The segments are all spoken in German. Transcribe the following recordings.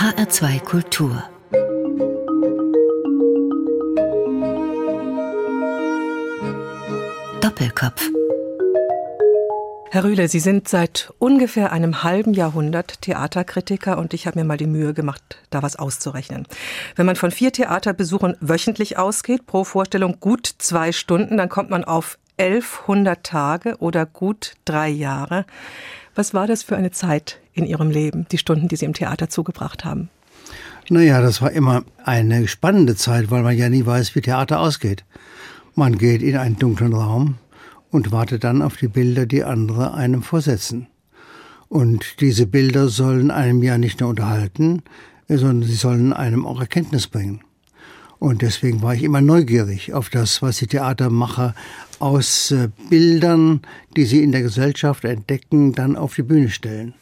HR2 Kultur Doppelkopf Herr Rühle, Sie sind seit ungefähr einem halben Jahrhundert Theaterkritiker und ich habe mir mal die Mühe gemacht, da was auszurechnen. Wenn man von vier Theaterbesuchen wöchentlich ausgeht, pro Vorstellung gut zwei Stunden, dann kommt man auf 1100 Tage oder gut drei Jahre. Was war das für eine Zeit in Ihrem Leben, die Stunden, die Sie im Theater zugebracht haben? Naja, das war immer eine spannende Zeit, weil man ja nie weiß, wie Theater ausgeht. Man geht in einen dunklen Raum und wartet dann auf die Bilder, die andere einem vorsetzen. Und diese Bilder sollen einem ja nicht nur unterhalten, sondern sie sollen einem auch Erkenntnis bringen. Und deswegen war ich immer neugierig auf das, was die Theatermacher aus äh, Bildern, die sie in der Gesellschaft entdecken, dann auf die Bühne stellen.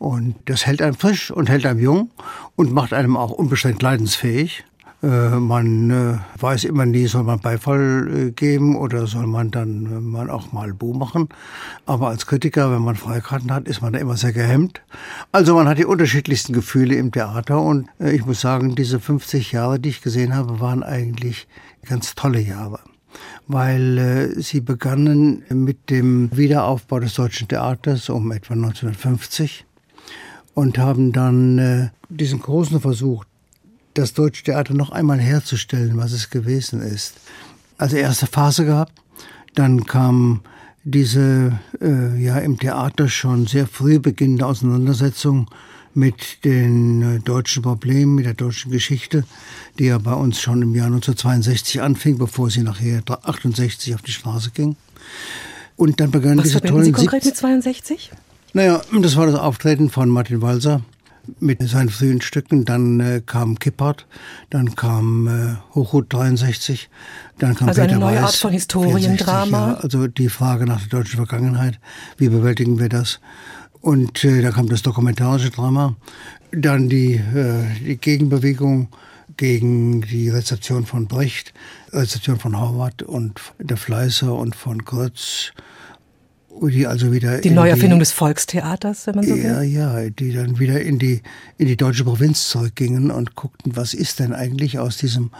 Und das hält einem frisch und hält einem jung und macht einem auch unbeschränkt leidensfähig. Äh, man äh, weiß immer nie, soll man Beifall äh, geben oder soll man dann man auch mal Bu machen. Aber als Kritiker, wenn man Freikarten hat, ist man da immer sehr gehemmt. Also man hat die unterschiedlichsten Gefühle im Theater und ich muss sagen, diese 50 Jahre, die ich gesehen habe, waren eigentlich ganz tolle Jahre weil äh, sie begannen mit dem Wiederaufbau des deutschen Theaters um etwa 1950 und haben dann äh, diesen großen Versuch, das Deutsche Theater noch einmal herzustellen, was es gewesen ist. Also erste Phase gehabt, dann kam diese äh, ja im Theater schon sehr früh beginnende Auseinandersetzung mit den äh, deutschen Problemen, mit der deutschen Geschichte, die ja bei uns schon im Jahr 1962 anfing, bevor sie nachher 68 auf die Straße ging. Und dann begann Was diese tollen Sie konkret mit 62? Naja, das war das Auftreten von Martin Walser mit seinen frühen Stücken. Dann äh, kam Kippert, dann kam äh, Hochhut 63, dann kam Also Peter eine neue Weiß, Art von Historiendrama. 64, ja, also die Frage nach der deutschen Vergangenheit, wie bewältigen wir das? Und äh, da kam das dokumentarische Drama, dann die, äh, die Gegenbewegung gegen die Rezeption von Brecht, Rezeption von Horvath und der Fleißer und von Grötz die also wieder Die in Neuerfindung des Volkstheaters, wenn man so ja, will. ja, die dann wieder in die, in die deutsche Provinz zurückgingen und guckten, was ist denn eigentlich aus diesem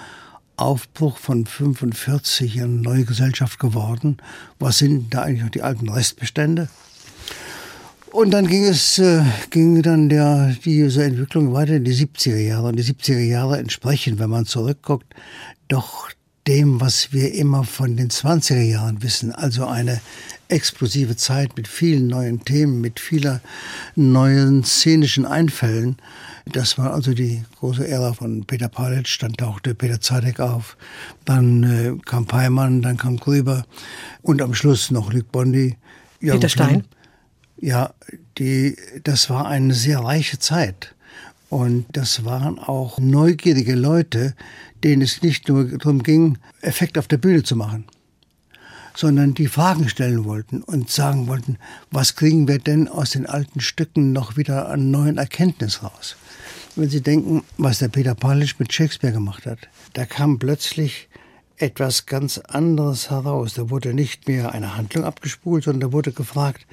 Aufbruch von 45 eine neue Gesellschaft geworden? Was sind da eigentlich noch die alten Restbestände? Und dann ging es, äh, ging dann der, diese Entwicklung weiter in die 70er Jahre. Und die 70er Jahre entsprechen, wenn man zurückguckt, doch dem, was wir immer von den 20er Jahren wissen. Also eine explosive Zeit mit vielen neuen Themen, mit vieler neuen szenischen Einfällen. Das war also die große Ära von Peter Palitsch, dann tauchte Peter Zadek auf, dann äh, kam Peimann, dann kam Grüber und am Schluss noch Luc Bondi. Jürgen Peter Stein. Klemm. Ja, die, das war eine sehr reiche Zeit. Und das waren auch neugierige Leute, denen es nicht nur darum ging, Effekt auf der Bühne zu machen, sondern die Fragen stellen wollten und sagen wollten, was kriegen wir denn aus den alten Stücken noch wieder an neuen Erkenntnis raus? Wenn Sie denken, was der Peter Palisch mit Shakespeare gemacht hat, da kam plötzlich etwas ganz anderes heraus. Da wurde nicht mehr eine Handlung abgespult, sondern da wurde gefragt,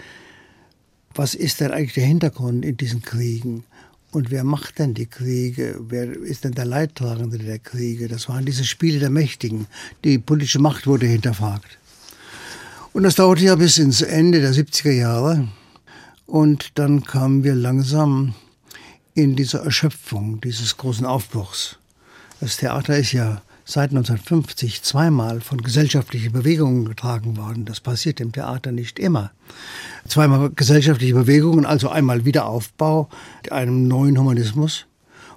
was ist denn eigentlich der Hintergrund in diesen Kriegen? Und wer macht denn die Kriege? Wer ist denn der Leidtragende der Kriege? Das waren diese Spiele der Mächtigen. Die politische Macht wurde hinterfragt. Und das dauerte ja bis ins Ende der 70er Jahre. Und dann kamen wir langsam in diese Erschöpfung dieses großen Aufbruchs. Das Theater ist ja seit 1950 zweimal von gesellschaftlichen Bewegungen getragen worden. Das passiert im Theater nicht immer. Zweimal gesellschaftliche Bewegungen, also einmal Wiederaufbau einem neuen Humanismus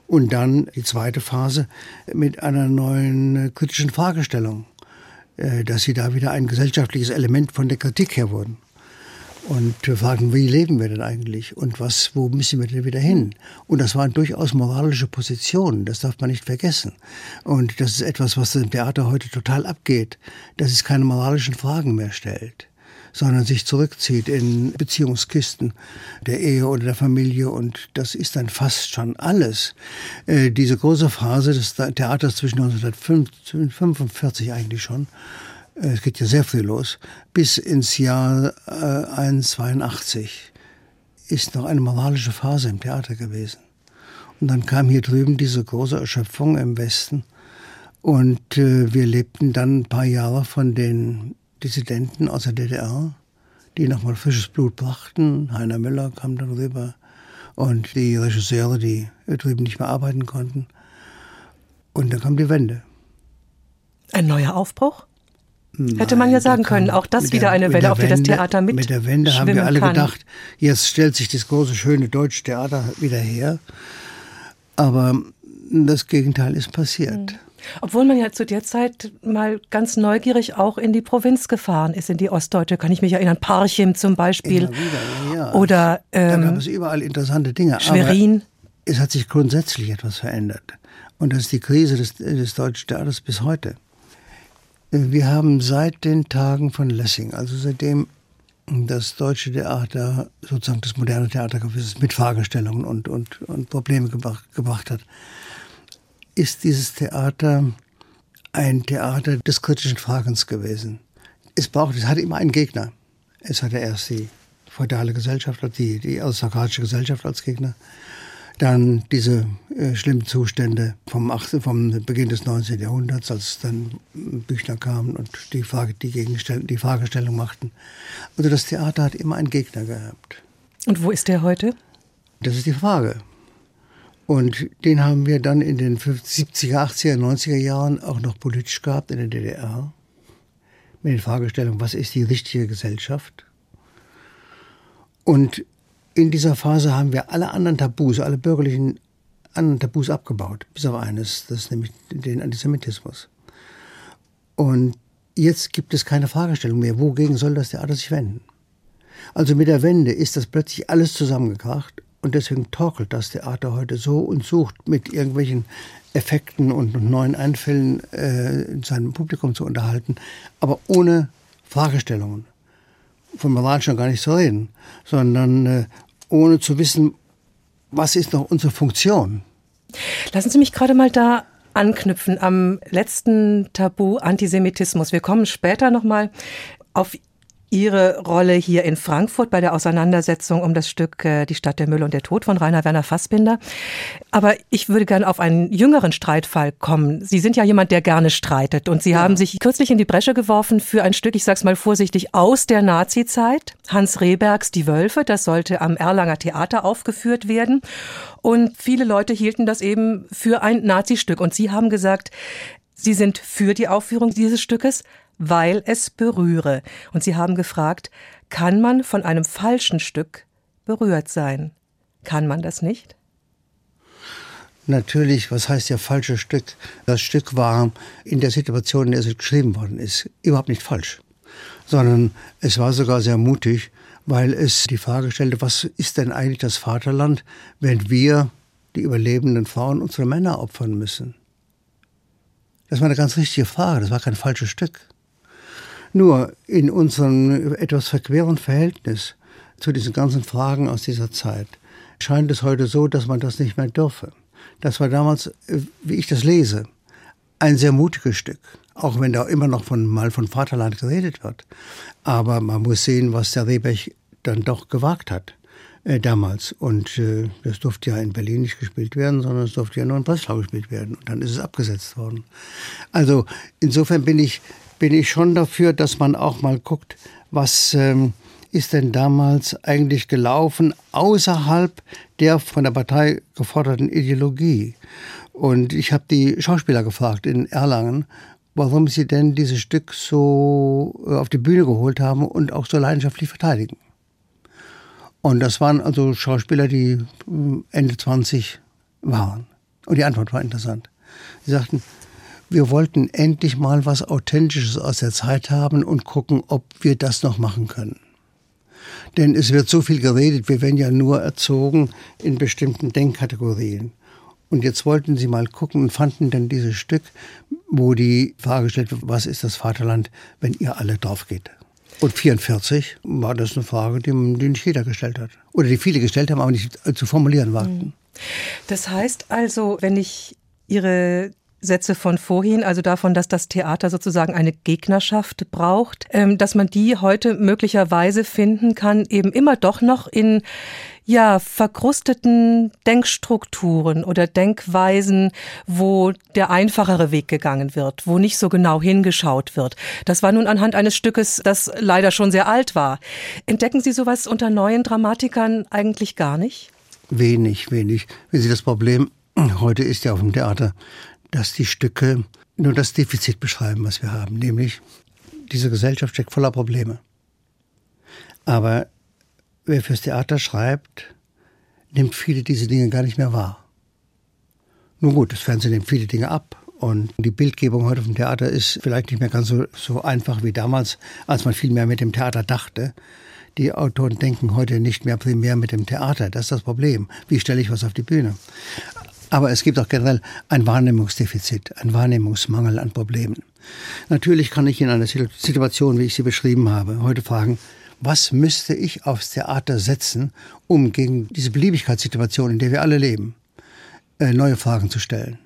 und dann die zweite Phase mit einer neuen äh, kritischen Fragestellung, dass sie da wieder ein gesellschaftliches Element von der Kritik her wurden. Und wir fragen, wie leben wir denn eigentlich und was, wo müssen wir denn wieder hin? Und das waren durchaus moralische Positionen, das darf man nicht vergessen. Und das ist etwas, was im Theater heute total abgeht, dass es keine moralischen Fragen mehr stellt sondern sich zurückzieht in Beziehungskisten der Ehe oder der Familie und das ist dann fast schon alles. Äh, diese große Phase des Theaters zwischen 1945 eigentlich schon äh, es geht ja sehr früh los, bis ins Jahr äh, 182 ist noch eine moralische Phase im Theater gewesen. Und dann kam hier drüben diese große Erschöpfung im Westen. Und äh, wir lebten dann ein paar Jahre von den Dissidenten aus der DDR, die nochmal frisches Blut brachten. Heiner Müller kam dann rüber. Und die Regisseure, die drüben nicht mehr arbeiten konnten. Und dann kam die Wende. Ein neuer Aufbruch? Nein, Hätte man ja sagen können, auch das wieder der, eine Welle, auf die das Theater mit. Mit der Wende haben wir alle kann. gedacht, jetzt stellt sich das große, schöne deutsche Theater wieder her. Aber das Gegenteil ist passiert. Hm. Obwohl man ja zu der Zeit mal ganz neugierig auch in die Provinz gefahren ist, in die Ostdeutsche, kann ich mich erinnern, Parchim zum Beispiel. Wieder, ja. Oder ähm, da gab es überall interessante Dinge. Schwerin. Aber es hat sich grundsätzlich etwas verändert. Und das ist die Krise des, des deutschen Theaters bis heute. Wir haben seit den Tagen von Lessing, also seitdem das deutsche Theater, sozusagen das moderne Theater mit Fragestellungen und, und, und Probleme gebracht, gebracht hat, ist dieses Theater ein Theater des kritischen Fragens gewesen. Es braucht, es hatte immer einen Gegner. Es hatte erst die feudale Gesellschaft, die, die aristokratische Gesellschaft als Gegner. Dann diese äh, schlimmen Zustände vom, 8, vom Beginn des 19. Jahrhunderts, als dann Büchner kamen und die, Frage, die, Gegenstell die Fragestellung machten. Also das Theater hat immer einen Gegner gehabt. Und wo ist der heute? Das ist die Frage. Und den haben wir dann in den 70er, 80er, 90er Jahren auch noch politisch gehabt in der DDR. Mit der Fragestellung, was ist die richtige Gesellschaft? Und in dieser Phase haben wir alle anderen Tabus, alle bürgerlichen anderen Tabus abgebaut, bis auf eines, das ist nämlich den Antisemitismus. Und jetzt gibt es keine Fragestellung mehr, wogegen soll das Theater sich wenden? Also mit der Wende ist das plötzlich alles zusammengekracht und deswegen torkelt das Theater heute so und sucht mit irgendwelchen Effekten und neuen Einfällen äh, seinem Publikum zu unterhalten, aber ohne Fragestellungen von Moral schon gar nicht zu reden, sondern äh, ohne zu wissen, was ist noch unsere Funktion. Lassen Sie mich gerade mal da anknüpfen am letzten Tabu Antisemitismus. Wir kommen später nochmal auf Ihre Rolle hier in Frankfurt bei der Auseinandersetzung um das Stück äh, Die Stadt der Müll und der Tod von Rainer Werner Fassbinder. Aber ich würde gerne auf einen jüngeren Streitfall kommen. Sie sind ja jemand, der gerne streitet und Sie ja. haben sich kürzlich in die Bresche geworfen für ein Stück, ich sag's mal vorsichtig, aus der Nazizeit. Hans Rehbergs Die Wölfe, das sollte am Erlanger Theater aufgeführt werden. Und viele Leute hielten das eben für ein Nazistück. Und Sie haben gesagt, Sie sind für die Aufführung dieses Stückes, weil es berühre. Und Sie haben gefragt, kann man von einem falschen Stück berührt sein? Kann man das nicht? Natürlich, was heißt ja falsches Stück? Das Stück war in der Situation, in der es geschrieben worden ist, überhaupt nicht falsch, sondern es war sogar sehr mutig, weil es die Frage stellte, was ist denn eigentlich das Vaterland, wenn wir, die überlebenden Frauen, unsere Männer opfern müssen? Das war eine ganz richtige Frage, das war kein falsches Stück. Nur in unserem etwas verqueren Verhältnis zu diesen ganzen Fragen aus dieser Zeit scheint es heute so, dass man das nicht mehr dürfe. Das war damals, wie ich das lese, ein sehr mutiges Stück. Auch wenn da immer noch von, mal von Vaterland geredet wird. Aber man muss sehen, was der Rehberg dann doch gewagt hat äh, damals. Und äh, das durfte ja in Berlin nicht gespielt werden, sondern es durfte ja nur in Breslau gespielt werden. Und dann ist es abgesetzt worden. Also insofern bin ich bin ich schon dafür, dass man auch mal guckt, was ähm, ist denn damals eigentlich gelaufen außerhalb der von der Partei geforderten Ideologie. Und ich habe die Schauspieler gefragt in Erlangen, warum sie denn dieses Stück so äh, auf die Bühne geholt haben und auch so leidenschaftlich verteidigen. Und das waren also Schauspieler, die äh, Ende 20 waren. Und die Antwort war interessant. Sie sagten, wir wollten endlich mal was Authentisches aus der Zeit haben und gucken, ob wir das noch machen können. Denn es wird so viel geredet, wir werden ja nur erzogen in bestimmten Denkkategorien. Und jetzt wollten sie mal gucken und fanden dann dieses Stück, wo die Frage gestellt wird, was ist das Vaterland, wenn ihr alle drauf geht? Und 44 war das eine Frage, die, die nicht jeder gestellt hat. Oder die viele gestellt haben, aber nicht zu formulieren wagten. Das heißt also, wenn ich Ihre Sätze von vorhin, also davon, dass das Theater sozusagen eine Gegnerschaft braucht, ähm, dass man die heute möglicherweise finden kann, eben immer doch noch in ja, verkrusteten Denkstrukturen oder Denkweisen, wo der einfachere Weg gegangen wird, wo nicht so genau hingeschaut wird. Das war nun anhand eines Stückes, das leider schon sehr alt war. Entdecken Sie sowas unter neuen Dramatikern eigentlich gar nicht? Wenig, wenig. Wenn Sie das Problem heute ist ja auf dem Theater, dass die Stücke nur das Defizit beschreiben, was wir haben, nämlich diese Gesellschaft steckt voller Probleme. Aber wer fürs Theater schreibt, nimmt viele diese Dinge gar nicht mehr wahr. Nun gut, das Fernsehen nimmt viele Dinge ab. Und die Bildgebung heute vom Theater ist vielleicht nicht mehr ganz so, so einfach wie damals, als man viel mehr mit dem Theater dachte. Die Autoren denken heute nicht mehr primär mit dem Theater. Das ist das Problem. Wie stelle ich was auf die Bühne? Aber es gibt auch generell ein Wahrnehmungsdefizit, ein Wahrnehmungsmangel an Problemen. Natürlich kann ich in einer Situation, wie ich sie beschrieben habe, heute fragen, was müsste ich aufs Theater setzen, um gegen diese Beliebigkeitssituation, in der wir alle leben, äh, neue Fragen zu stellen?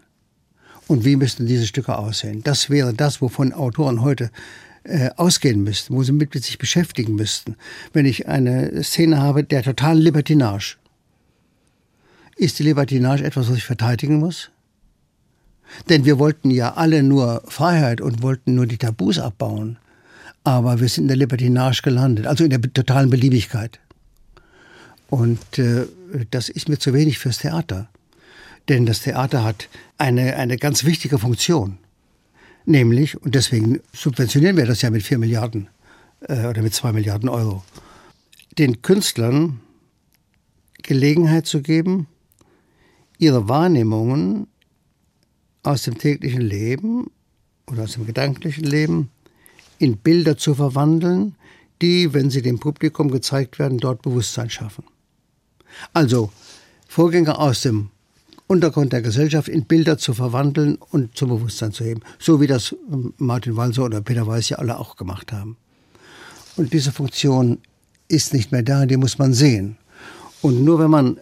Und wie müssten diese Stücke aussehen? Das wäre das, wovon Autoren heute äh, ausgehen müssten, wo sie mit sich beschäftigen müssten. Wenn ich eine Szene habe der totalen Libertinage, ist die Libertinage etwas, was ich verteidigen muss? Denn wir wollten ja alle nur Freiheit und wollten nur die Tabus abbauen. Aber wir sind in der Libertinage gelandet, also in der totalen Beliebigkeit. Und äh, das ist mir zu wenig fürs Theater. Denn das Theater hat eine, eine ganz wichtige Funktion. Nämlich, und deswegen subventionieren wir das ja mit vier Milliarden äh, oder mit zwei Milliarden Euro, den Künstlern Gelegenheit zu geben, ihre Wahrnehmungen aus dem täglichen Leben oder aus dem gedanklichen Leben in Bilder zu verwandeln, die, wenn sie dem Publikum gezeigt werden, dort Bewusstsein schaffen. Also Vorgänge aus dem Untergrund der Gesellschaft in Bilder zu verwandeln und zum Bewusstsein zu heben. So wie das ähm, Martin Walser oder Peter Weiß ja alle auch gemacht haben. Und diese Funktion ist nicht mehr da, die muss man sehen. Und nur wenn man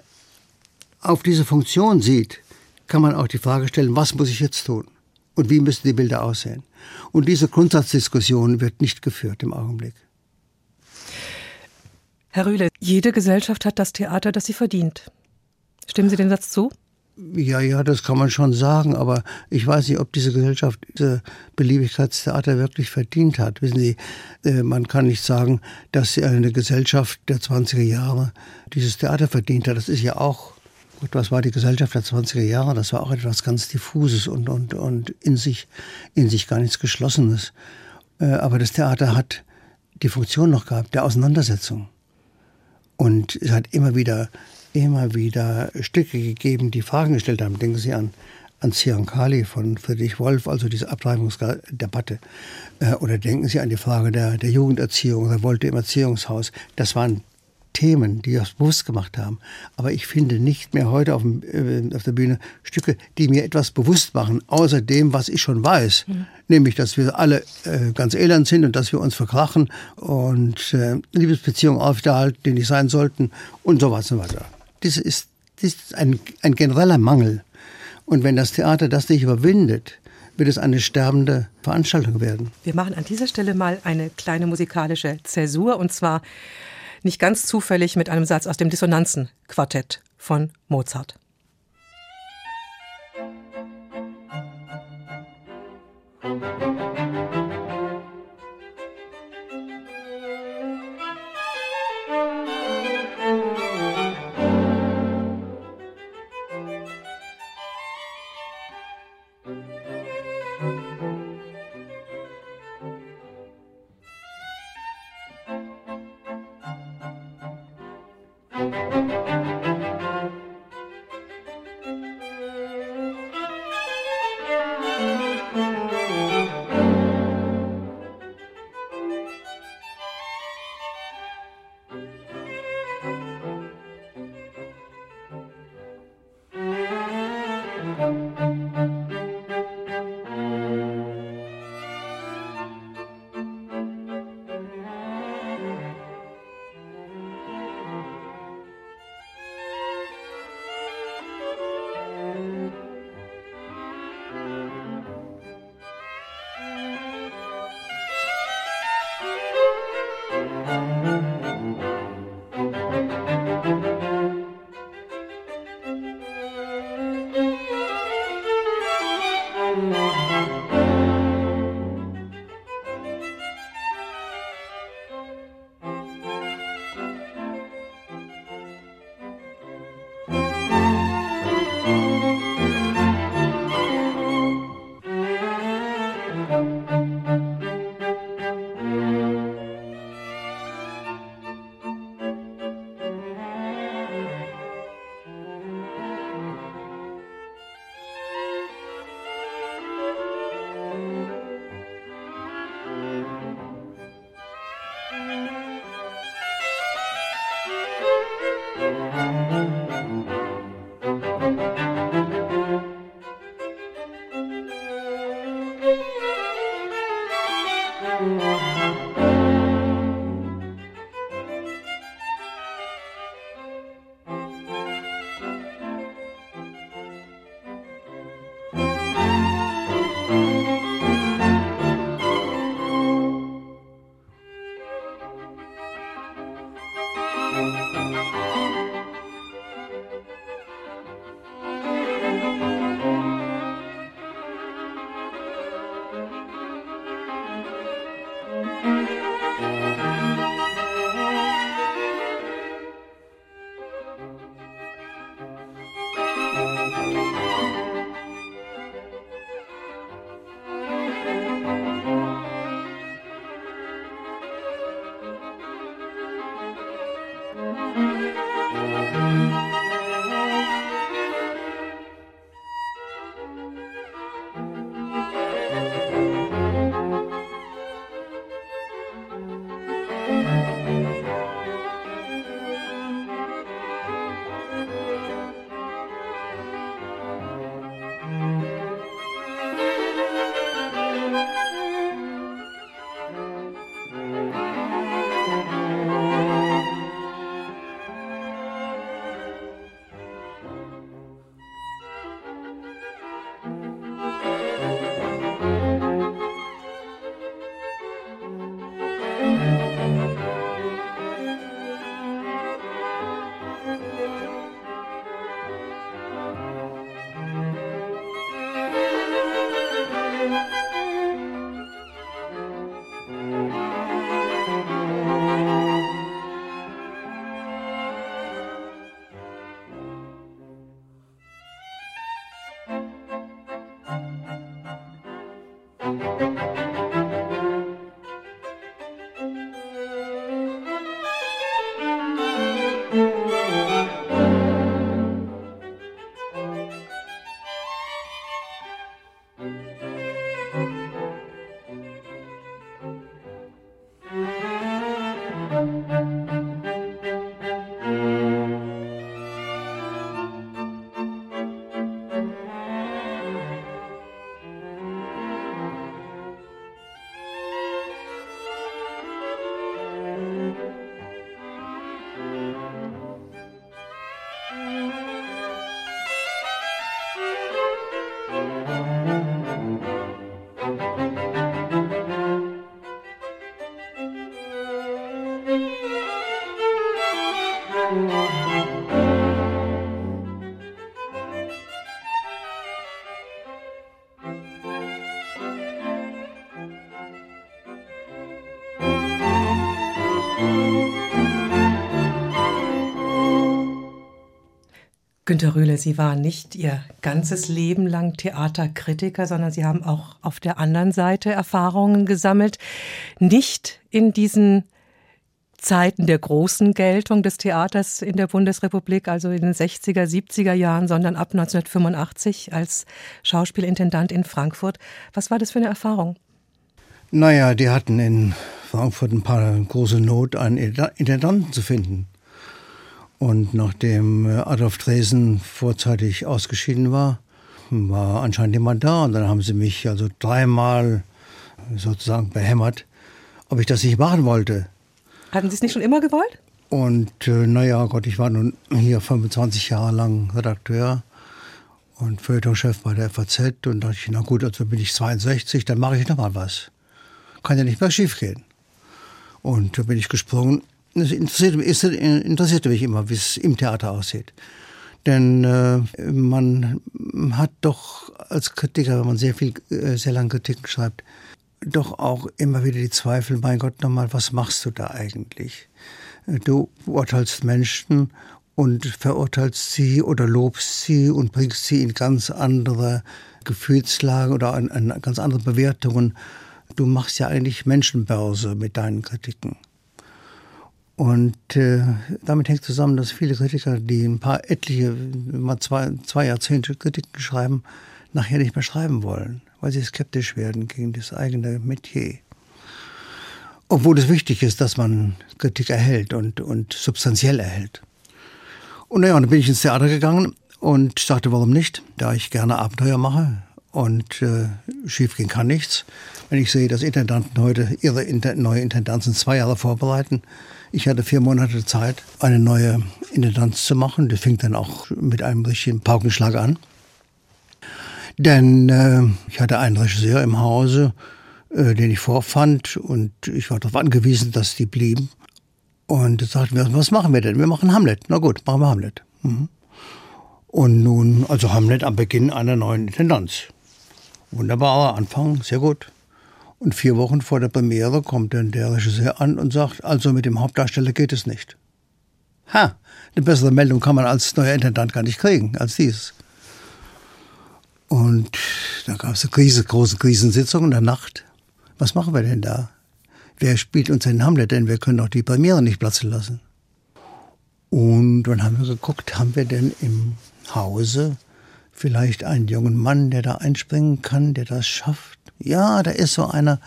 auf diese Funktion sieht, kann man auch die Frage stellen, was muss ich jetzt tun? Und wie müssen die Bilder aussehen? Und diese Grundsatzdiskussion wird nicht geführt im Augenblick. Herr Rühle, jede Gesellschaft hat das Theater, das sie verdient. Stimmen Sie dem Satz zu? Ja, ja, das kann man schon sagen, aber ich weiß nicht, ob diese Gesellschaft diese Beliebigkeitstheater wirklich verdient hat. Wissen Sie, äh, man kann nicht sagen, dass eine Gesellschaft der 20er Jahre dieses Theater verdient hat. Das ist ja auch Gut, was war die Gesellschaft der 20er Jahre? Das war auch etwas ganz Diffuses und, und, und in, sich, in sich gar nichts Geschlossenes. Äh, aber das Theater hat die Funktion noch gehabt, der Auseinandersetzung. Und es hat immer wieder, immer wieder Stücke gegeben, die Fragen gestellt haben. Denken Sie an, an Ziankali von Friedrich Wolf, also diese Abtreibungsdebatte. Äh, oder denken Sie an die Frage der, der Jugenderziehung, Revolte im Erziehungshaus. Das waren Themen, die das bewusst gemacht haben. Aber ich finde nicht mehr heute auf, dem, äh, auf der Bühne Stücke, die mir etwas bewusst machen, außer dem, was ich schon weiß. Mhm. Nämlich, dass wir alle äh, ganz elend sind und dass wir uns verkrachen und äh, Liebesbeziehungen aufrechterhalten, die nicht sein sollten und so was und so weiter. Das ist, das ist ein, ein genereller Mangel. Und wenn das Theater das nicht überwindet, wird es eine sterbende Veranstaltung werden. Wir machen an dieser Stelle mal eine kleine musikalische Zäsur und zwar nicht ganz zufällig mit einem Satz aus dem Dissonanzenquartett von Mozart. Günter Rühle, Sie waren nicht Ihr ganzes Leben lang Theaterkritiker, sondern Sie haben auch auf der anderen Seite Erfahrungen gesammelt. Nicht in diesen Zeiten der großen Geltung des Theaters in der Bundesrepublik, also in den 60er, 70er Jahren, sondern ab 1985 als Schauspielintendant in Frankfurt. Was war das für eine Erfahrung? Naja, die hatten in Frankfurt ein paar große Not, einen Intendanten zu finden. Und nachdem äh, Adolf Dresen vorzeitig ausgeschieden war, war anscheinend jemand da. Und dann haben sie mich also dreimal sozusagen behämmert, ob ich das nicht machen wollte. Hatten Sie es nicht schon immer gewollt? Und äh, naja, Gott, ich war nun hier 25 Jahre lang Redakteur und Feuilletonchef bei der FAZ. Und dachte ich, na gut, also bin ich 62, dann mache ich noch mal was. Kann ja nicht mehr schief gehen. Und da bin ich gesprungen es interessierte, interessierte mich immer, wie es im Theater aussieht. Denn äh, man hat doch als Kritiker, wenn man sehr viel, äh, sehr lange Kritiken schreibt, doch auch immer wieder die Zweifel, mein Gott, nochmal, was machst du da eigentlich? Du urteilst Menschen und verurteilst sie oder lobst sie und bringst sie in ganz andere Gefühlslagen oder in, in ganz andere Bewertungen. Du machst ja eigentlich Menschenbörse mit deinen Kritiken. Und äh, damit hängt zusammen, dass viele Kritiker, die ein paar etliche, mal zwei, zwei Jahrzehnte Kritiken schreiben, nachher nicht mehr schreiben wollen, weil sie skeptisch werden gegen das eigene Metier. Obwohl es wichtig ist, dass man Kritik erhält und, und substanziell erhält. Und naja, dann bin ich ins Theater gegangen und sagte, warum nicht, da ich gerne Abenteuer mache und äh, schiefgehen kann nichts. Wenn ich sehe, dass Intendanten heute ihre Inter neue Intendanzen zwei Jahre vorbereiten, ich hatte vier Monate Zeit, eine neue Intendanz zu machen. Das fing dann auch mit einem richtigen Paukenschlag an. Denn äh, ich hatte einen Regisseur im Hause, äh, den ich vorfand und ich war darauf angewiesen, dass die blieben. Und da sagten wir, was machen wir denn? Wir machen Hamlet. Na gut, machen wir Hamlet. Mhm. Und nun, also Hamlet am Beginn einer neuen Intendanz. Wunderbarer Anfang, sehr gut. Und vier Wochen vor der Premiere kommt dann der Regisseur an und sagt, also mit dem Hauptdarsteller geht es nicht. Ha, eine bessere Meldung kann man als neuer Intendant gar nicht kriegen, als dies. Und da gab es eine Krise, große Krisensitzung in der Nacht. Was machen wir denn da? Wer spielt uns den Hamlet denn? Wir können doch die Premiere nicht platzen lassen. Und dann haben wir geguckt, haben wir denn im Hause vielleicht einen jungen Mann, der da einspringen kann, der das schafft? Ja, da ist so einer,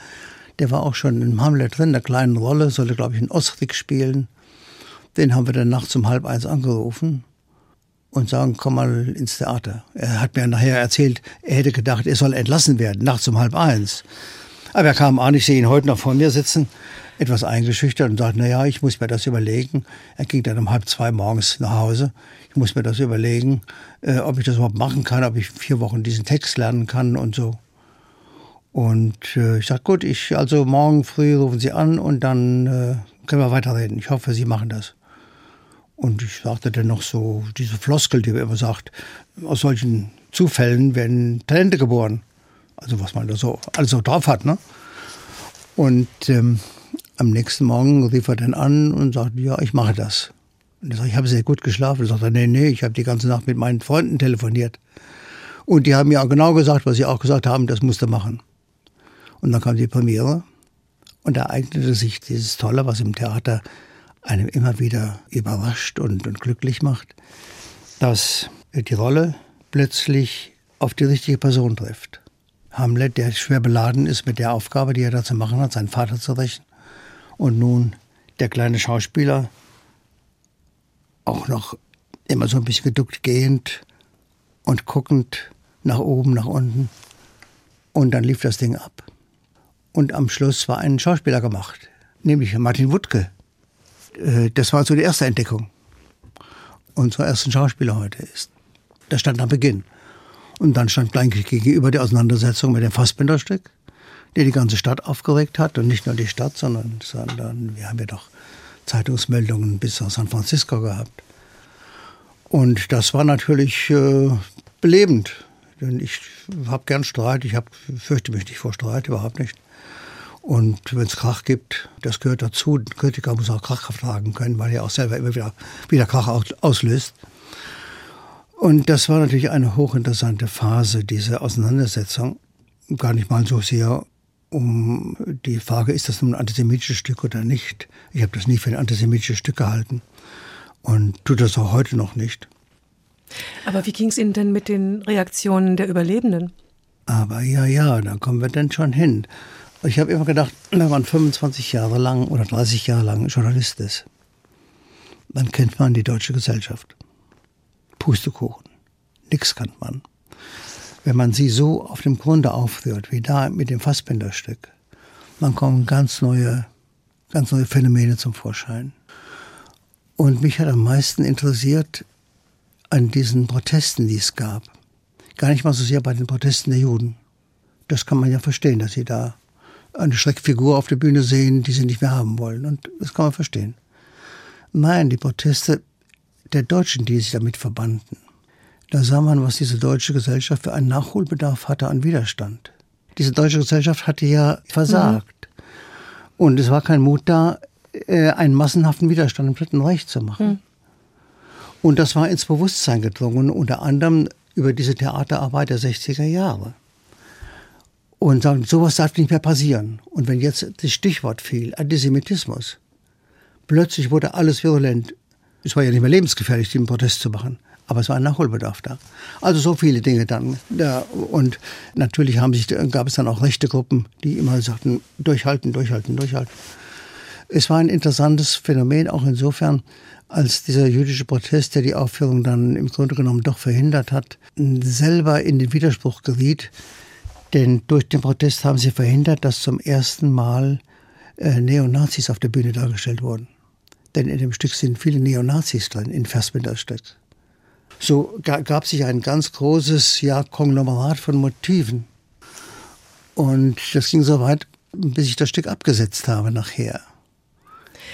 der war auch schon im Hamlet drin, der kleinen Rolle, sollte, glaube ich, in Osrik spielen. Den haben wir dann nachts um halb eins angerufen und sagen, komm mal ins Theater. Er hat mir nachher erzählt, er hätte gedacht, er soll entlassen werden, nachts um halb eins. Aber er kam an, ich sehe ihn heute noch vor mir sitzen, etwas eingeschüchtert und sagt, na ja, ich muss mir das überlegen. Er ging dann um halb zwei morgens nach Hause. Ich muss mir das überlegen, äh, ob ich das überhaupt machen kann, ob ich vier Wochen diesen Text lernen kann und so. Und äh, ich sagte, gut, ich, also morgen früh rufen Sie an und dann äh, können wir weiterreden. Ich hoffe, Sie machen das. Und ich sagte dann noch so, diese Floskel, die man immer sagt, aus solchen Zufällen werden Talente geboren. Also was man da so alles so drauf hat, ne? Und ähm, am nächsten Morgen rief er dann an und sagte, ja, ich mache das. Und ich sage, ich habe sehr gut geschlafen. Er sagte, nee, nee, ich habe die ganze Nacht mit meinen Freunden telefoniert. Und die haben mir auch genau gesagt, was sie auch gesagt haben, das musst du machen. Und dann kam die Premiere und da eignete sich dieses Tolle, was im Theater einem immer wieder überrascht und, und glücklich macht, dass die Rolle plötzlich auf die richtige Person trifft. Hamlet, der schwer beladen ist mit der Aufgabe, die er da zu machen hat, seinen Vater zu rächen. Und nun der kleine Schauspieler, auch noch immer so ein bisschen geduckt gehend und guckend nach oben, nach unten. Und dann lief das Ding ab. Und am Schluss war ein Schauspieler gemacht, nämlich Martin Wuttke. Äh, das war so die erste Entdeckung. Unserer ersten Schauspieler heute ist. Das stand am Beginn. Und dann stand gleich gegenüber die Auseinandersetzung mit dem Fassbinderstück, der die ganze Stadt aufgeregt hat. Und nicht nur die Stadt, sondern, sondern wir haben ja doch Zeitungsmeldungen bis nach San Francisco gehabt. Und das war natürlich äh, belebend. Denn ich habe gern Streit, ich hab, fürchte mich nicht vor Streit, überhaupt nicht. Und wenn es Krach gibt, das gehört dazu. Ein Kritiker muss auch Krach vertragen können, weil er auch selber immer wieder, wieder Krach auslöst. Und das war natürlich eine hochinteressante Phase, diese Auseinandersetzung. Gar nicht mal so sehr um die Frage, ist das nun ein antisemitisches Stück oder nicht. Ich habe das nie für ein antisemitisches Stück gehalten und tue das auch heute noch nicht. Aber wie ging es Ihnen denn mit den Reaktionen der Überlebenden? Aber ja, ja, da kommen wir dann schon hin. Ich habe immer gedacht, wenn man 25 Jahre lang oder 30 Jahre lang Journalist ist, dann kennt man die deutsche Gesellschaft. Pustekuchen. Nix kennt man. Wenn man sie so auf dem Grunde aufführt, wie da mit dem Fassbinderstück, dann kommen ganz neue, ganz neue Phänomene zum Vorschein. Und mich hat am meisten interessiert an diesen Protesten, die es gab. Gar nicht mal so sehr bei den Protesten der Juden. Das kann man ja verstehen, dass sie da eine Schreckfigur auf der Bühne sehen, die sie nicht mehr haben wollen. Und das kann man verstehen. Nein, die Proteste der Deutschen, die sich damit verbanden. Da sah man, was diese deutsche Gesellschaft für einen Nachholbedarf hatte an Widerstand. Diese deutsche Gesellschaft hatte ja versagt. Mhm. Und es war kein Mut da, äh, einen massenhaften Widerstand im Dritten Reich zu machen. Mhm. Und das war ins Bewusstsein gedrungen, unter anderem über diese Theaterarbeit der 60er Jahre. Und sagen, sowas darf nicht mehr passieren. Und wenn jetzt das Stichwort fiel, Antisemitismus, plötzlich wurde alles virulent. Es war ja nicht mehr lebensgefährlich, den Protest zu machen. Aber es war ein Nachholbedarf da. Also so viele Dinge dann. Und natürlich haben sich, gab es dann auch rechte Gruppen, die immer sagten, durchhalten, durchhalten, durchhalten. Es war ein interessantes Phänomen, auch insofern, als dieser jüdische Protest, der die Aufführung dann im Grunde genommen doch verhindert hat, selber in den Widerspruch geriet. Denn durch den Protest haben sie verhindert, dass zum ersten Mal äh, Neonazis auf der Bühne dargestellt wurden. Denn in dem Stück sind viele Neonazis drin, in Fassbinders Stück. So gab sich ein ganz großes ja, Konglomerat von Motiven. Und das ging so weit, bis ich das Stück abgesetzt habe nachher.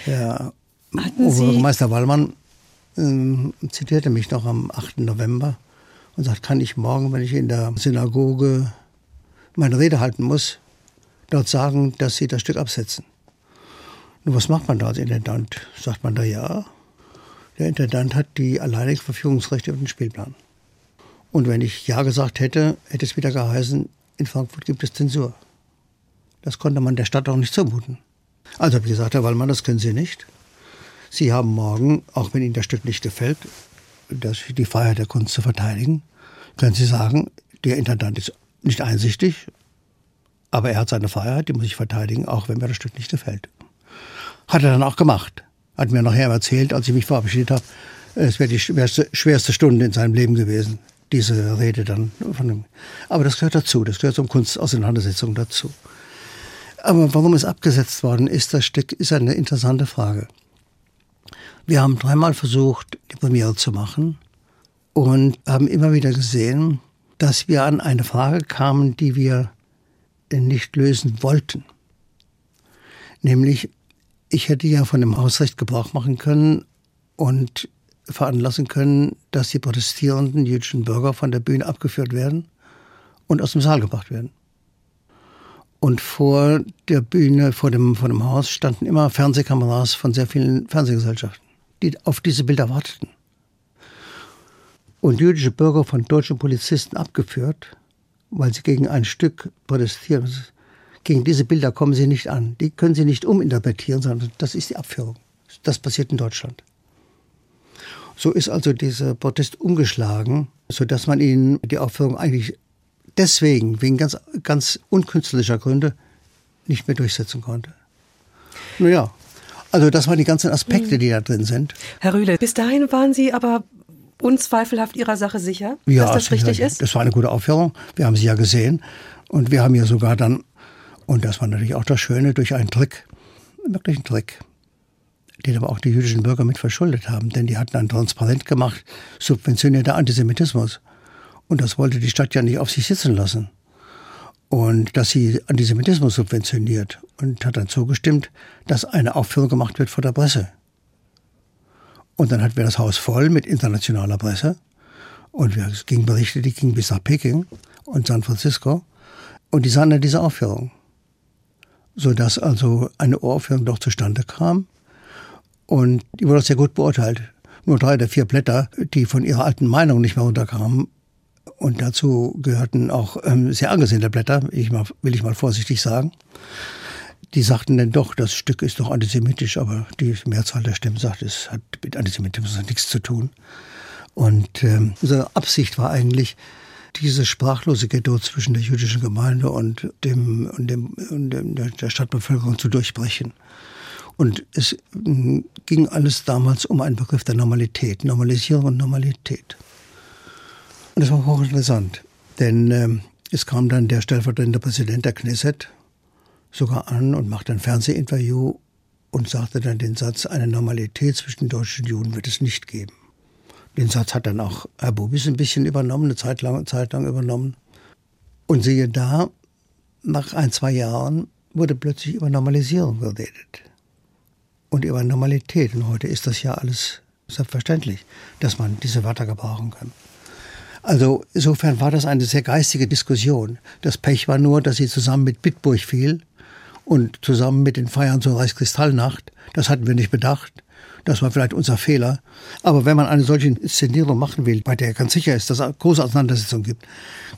Ja, Oberbürgermeister Wallmann äh, zitierte mich noch am 8. November und sagt, kann ich morgen, wenn ich in der Synagoge meine Rede halten muss, dort sagen, dass Sie das Stück absetzen. Nun, was macht man da als Intendant? Sagt man da ja? Der Intendant hat die alleinige Verfügungsrechte über den Spielplan. Und wenn ich Ja gesagt hätte, hätte es wieder geheißen, in Frankfurt gibt es Zensur. Das konnte man der Stadt auch nicht zumuten. Also habe ich gesagt, Herr Wallmann, das können Sie nicht. Sie haben morgen, auch wenn Ihnen das Stück nicht gefällt, das, die Freiheit der Kunst zu verteidigen, können Sie sagen, der Intendant ist nicht einsichtig, aber er hat seine Freiheit, die muss ich verteidigen, auch wenn mir das Stück nicht gefällt. Hat er dann auch gemacht. Hat mir nachher erzählt, als ich mich verabschiedet habe, es wäre die schwerste, schwerste Stunde in seinem Leben gewesen, diese Rede dann von ihm. Aber das gehört dazu, das gehört zum Kunstauseinandersetzung dazu. Aber warum es abgesetzt worden ist, das Stück ist eine interessante Frage. Wir haben dreimal versucht, die Premiere zu machen und haben immer wieder gesehen, dass wir an eine Frage kamen, die wir nicht lösen wollten. Nämlich, ich hätte ja von dem Hausrecht Gebrauch machen können und veranlassen können, dass die protestierenden jüdischen Bürger von der Bühne abgeführt werden und aus dem Saal gebracht werden. Und vor der Bühne, vor dem, vor dem Haus standen immer Fernsehkameras von sehr vielen Fernsehgesellschaften die auf diese Bilder warteten. Und jüdische Bürger von deutschen Polizisten abgeführt, weil sie gegen ein Stück protestieren. Gegen diese Bilder kommen sie nicht an. Die können sie nicht uminterpretieren, sondern das ist die Abführung. Das passiert in Deutschland. So ist also dieser Protest umgeschlagen, sodass man ihnen die Aufführung eigentlich deswegen, wegen ganz, ganz unkünstlerischer Gründe, nicht mehr durchsetzen konnte. Naja, also das waren die ganzen Aspekte, die da drin sind. Herr Rühle, bis dahin waren Sie aber unzweifelhaft Ihrer Sache sicher, ja, dass das richtig ja, ist? Das war eine gute Aufführung. Wir haben sie ja gesehen. Und wir haben ja sogar dann, und das war natürlich auch das Schöne, durch einen Trick, wirklich einen Trick, den aber auch die jüdischen Bürger mit verschuldet haben. Denn die hatten ein Transparent gemacht, subventionierter Antisemitismus. Und das wollte die Stadt ja nicht auf sich sitzen lassen und dass sie Antisemitismus subventioniert und hat dann zugestimmt, dass eine Aufführung gemacht wird vor der Presse. Und dann hatten wir das Haus voll mit internationaler Presse und es gingen Berichte, die gingen bis nach Peking und San Francisco und die sahen dann diese Aufführung. Sodass also eine Uraufführung doch zustande kam und die wurde auch sehr gut beurteilt. nur drei oder vier Blätter, die von ihrer alten Meinung nicht mehr runterkamen. Und dazu gehörten auch ähm, sehr angesehene Blätter, ich mal, will ich mal vorsichtig sagen. Die sagten dann doch, das Stück ist doch antisemitisch, aber die Mehrzahl der Stimmen sagt, es hat mit Antisemitismus nichts zu tun. Und ähm, unsere Absicht war eigentlich, diese Sprachlosigkeit dort zwischen der jüdischen Gemeinde und, dem, und, dem, und dem, der Stadtbevölkerung zu durchbrechen. Und es ging alles damals um einen Begriff der Normalität, Normalisierung und Normalität. Und das war hochinteressant, denn äh, es kam dann der stellvertretende Präsident der Knesset sogar an und machte ein Fernsehinterview und sagte dann den Satz, eine Normalität zwischen Deutschen Juden wird es nicht geben. Den Satz hat dann auch Herr Bubis ein bisschen übernommen, eine Zeit lang, Zeit lang übernommen. Und siehe da, nach ein, zwei Jahren wurde plötzlich über Normalisierung geredet. Und über Normalität. Und heute ist das ja alles selbstverständlich, dass man diese Wörter gebrauchen kann. Also insofern war das eine sehr geistige Diskussion. Das Pech war nur, dass sie zusammen mit Bitburg fiel und zusammen mit den Feiern zur Reichskristallnacht. Das hatten wir nicht bedacht. Das war vielleicht unser Fehler. Aber wenn man eine solche Inszenierung machen will, bei der ganz sicher ist, dass es große Auseinandersetzungen gibt,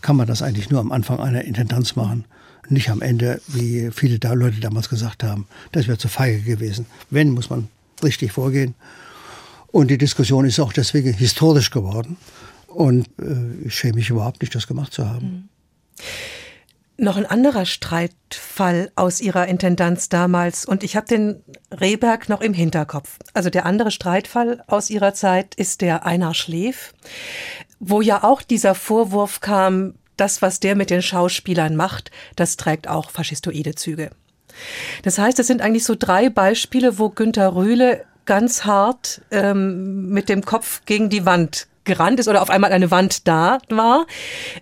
kann man das eigentlich nur am Anfang einer Intendanz machen. Nicht am Ende, wie viele da Leute damals gesagt haben. Das wäre zu feige gewesen. Wenn, muss man richtig vorgehen. Und die Diskussion ist auch deswegen historisch geworden. Und äh, ich schäme mich überhaupt nicht, das gemacht zu haben. Mhm. Noch ein anderer Streitfall aus Ihrer Intendanz damals und ich habe den Rehberg noch im Hinterkopf. Also der andere Streitfall aus Ihrer Zeit ist der Einar Schläf, wo ja auch dieser Vorwurf kam, das, was der mit den Schauspielern macht, das trägt auch faschistoide Züge. Das heißt, es sind eigentlich so drei Beispiele, wo Günter Rühle ganz hart ähm, mit dem Kopf gegen die Wand gerannt ist oder auf einmal eine Wand da war,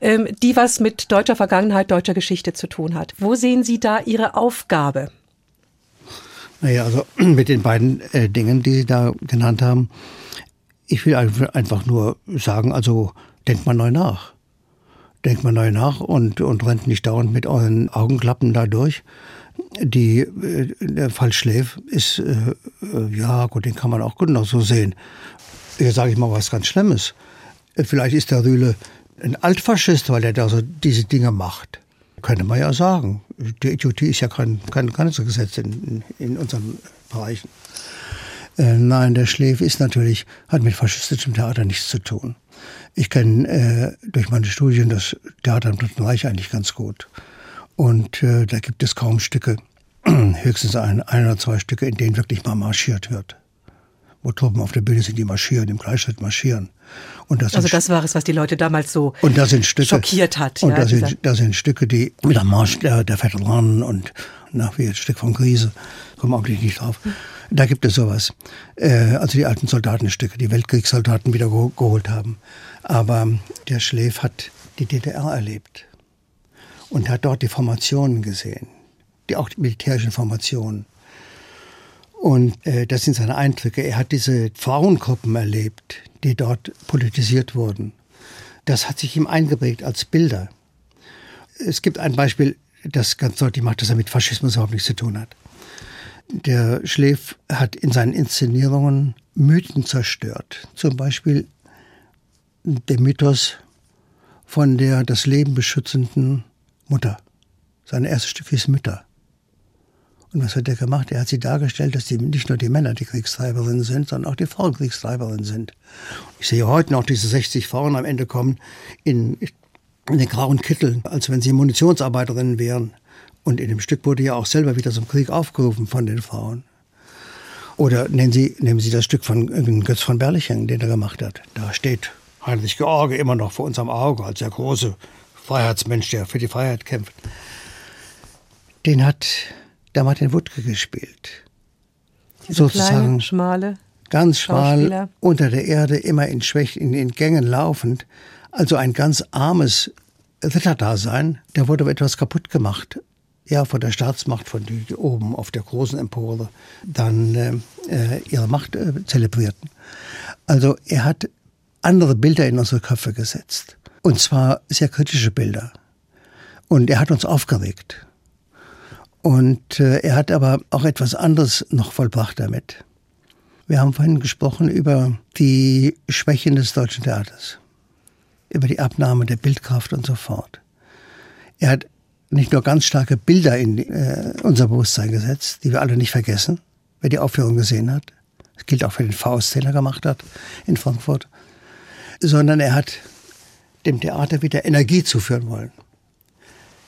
ähm, die was mit deutscher Vergangenheit, deutscher Geschichte zu tun hat. Wo sehen Sie da Ihre Aufgabe? Naja, also mit den beiden äh, Dingen, die Sie da genannt haben, ich will einfach nur sagen, also denkt mal neu nach. Denkt mal neu nach und, und rennt nicht dauernd mit euren Augenklappen da durch. Die, äh, der Fall Schläf ist, äh, äh ja gut, den kann man auch gut noch so sehen hier sage ich mal was ganz Schlimmes. Vielleicht ist der Rühle ein Altfaschist, weil er da so diese Dinge macht. Könnte man ja sagen. Die Idiotie ist ja kein, kein Gesetz in, in unseren Bereichen. Äh, nein, der Schläf ist natürlich, hat mit faschistischem Theater nichts zu tun. Ich kenne äh, durch meine Studien das Theater im Dritten Reich eigentlich ganz gut. Und äh, da gibt es kaum Stücke, höchstens ein, ein oder zwei Stücke, in denen wirklich mal marschiert wird wo Truppen auf der Bühne sind, die marschieren, im Gleichschritt marschieren. Und das also das war es, was die Leute damals so und das sind Stücke, schockiert hat. Und ja, das, sind, das sind Stücke, die mit der Marsch der, der Veteranen und nach wie ein Stück von Krise, kommen auch nicht drauf. Da gibt es sowas. Äh, also die alten Soldatenstücke, die Weltkriegssoldaten wieder geholt haben. Aber der Schläf hat die DDR erlebt und hat dort die Formationen gesehen, die auch die militärischen Formationen. Und äh, das sind seine Eindrücke. Er hat diese Frauengruppen erlebt, die dort politisiert wurden. Das hat sich ihm eingeprägt als Bilder. Es gibt ein Beispiel, das ganz deutlich macht, dass er mit Faschismus überhaupt nichts zu tun hat. Der Schläf hat in seinen Inszenierungen Mythen zerstört. Zum Beispiel der Mythos von der das Leben beschützenden Mutter. Sein erstes Stück hieß Mütter. Und was hat er gemacht? Er hat sie dargestellt, dass die, nicht nur die Männer die Kriegstreiberinnen sind, sondern auch die Frauen Kriegstreiberinnen sind. Ich sehe heute noch diese 60 Frauen am Ende kommen in, in den grauen Kitteln, als wenn sie Munitionsarbeiterinnen wären. Und in dem Stück wurde ja auch selber wieder zum Krieg aufgerufen von den Frauen. Oder nehmen Sie, nehmen Sie das Stück von Götz von Berlichingen, den er gemacht hat. Da steht Heinrich George immer noch vor unserem Auge als der große Freiheitsmensch, der für die Freiheit kämpft. Den hat der Martin Wuttke gespielt. Diese Sozusagen kleine, schmale, ganz schmal unter der Erde, immer in Schwächen, in den Gängen laufend. Also ein ganz armes Ritterdasein. Der wurde aber etwas kaputt gemacht. Ja, von der Staatsmacht, von die, die oben auf der großen Empore dann äh, äh, ihre Macht äh, zelebrierten. Also er hat andere Bilder in unsere Köpfe gesetzt. Und zwar sehr kritische Bilder. Und er hat uns aufgeregt. Und äh, er hat aber auch etwas anderes noch vollbracht damit. Wir haben vorhin gesprochen über die Schwächen des deutschen Theaters, über die Abnahme der Bildkraft und so fort. Er hat nicht nur ganz starke Bilder in äh, unser Bewusstsein gesetzt, die wir alle nicht vergessen, wer die Aufführung gesehen hat. Das gilt auch für den Faust, den er gemacht hat in Frankfurt. Sondern er hat dem Theater wieder Energie zuführen wollen.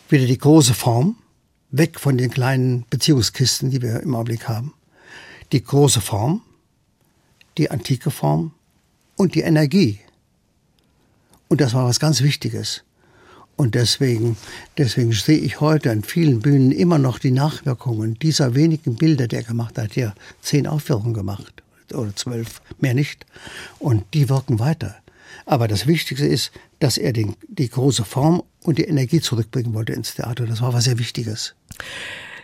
Wieder die große Form, weg von den kleinen Beziehungskisten, die wir im Augenblick haben. Die große Form, die antike Form und die Energie. Und das war was ganz Wichtiges. Und deswegen, deswegen sehe ich heute an vielen Bühnen immer noch die Nachwirkungen dieser wenigen Bilder, die er gemacht hat. Hier zehn Aufführungen gemacht oder zwölf, mehr nicht. Und die wirken weiter. Aber das Wichtigste ist, dass er den, die große Form und die Energie zurückbringen wollte ins Theater. Das war was sehr Wichtiges.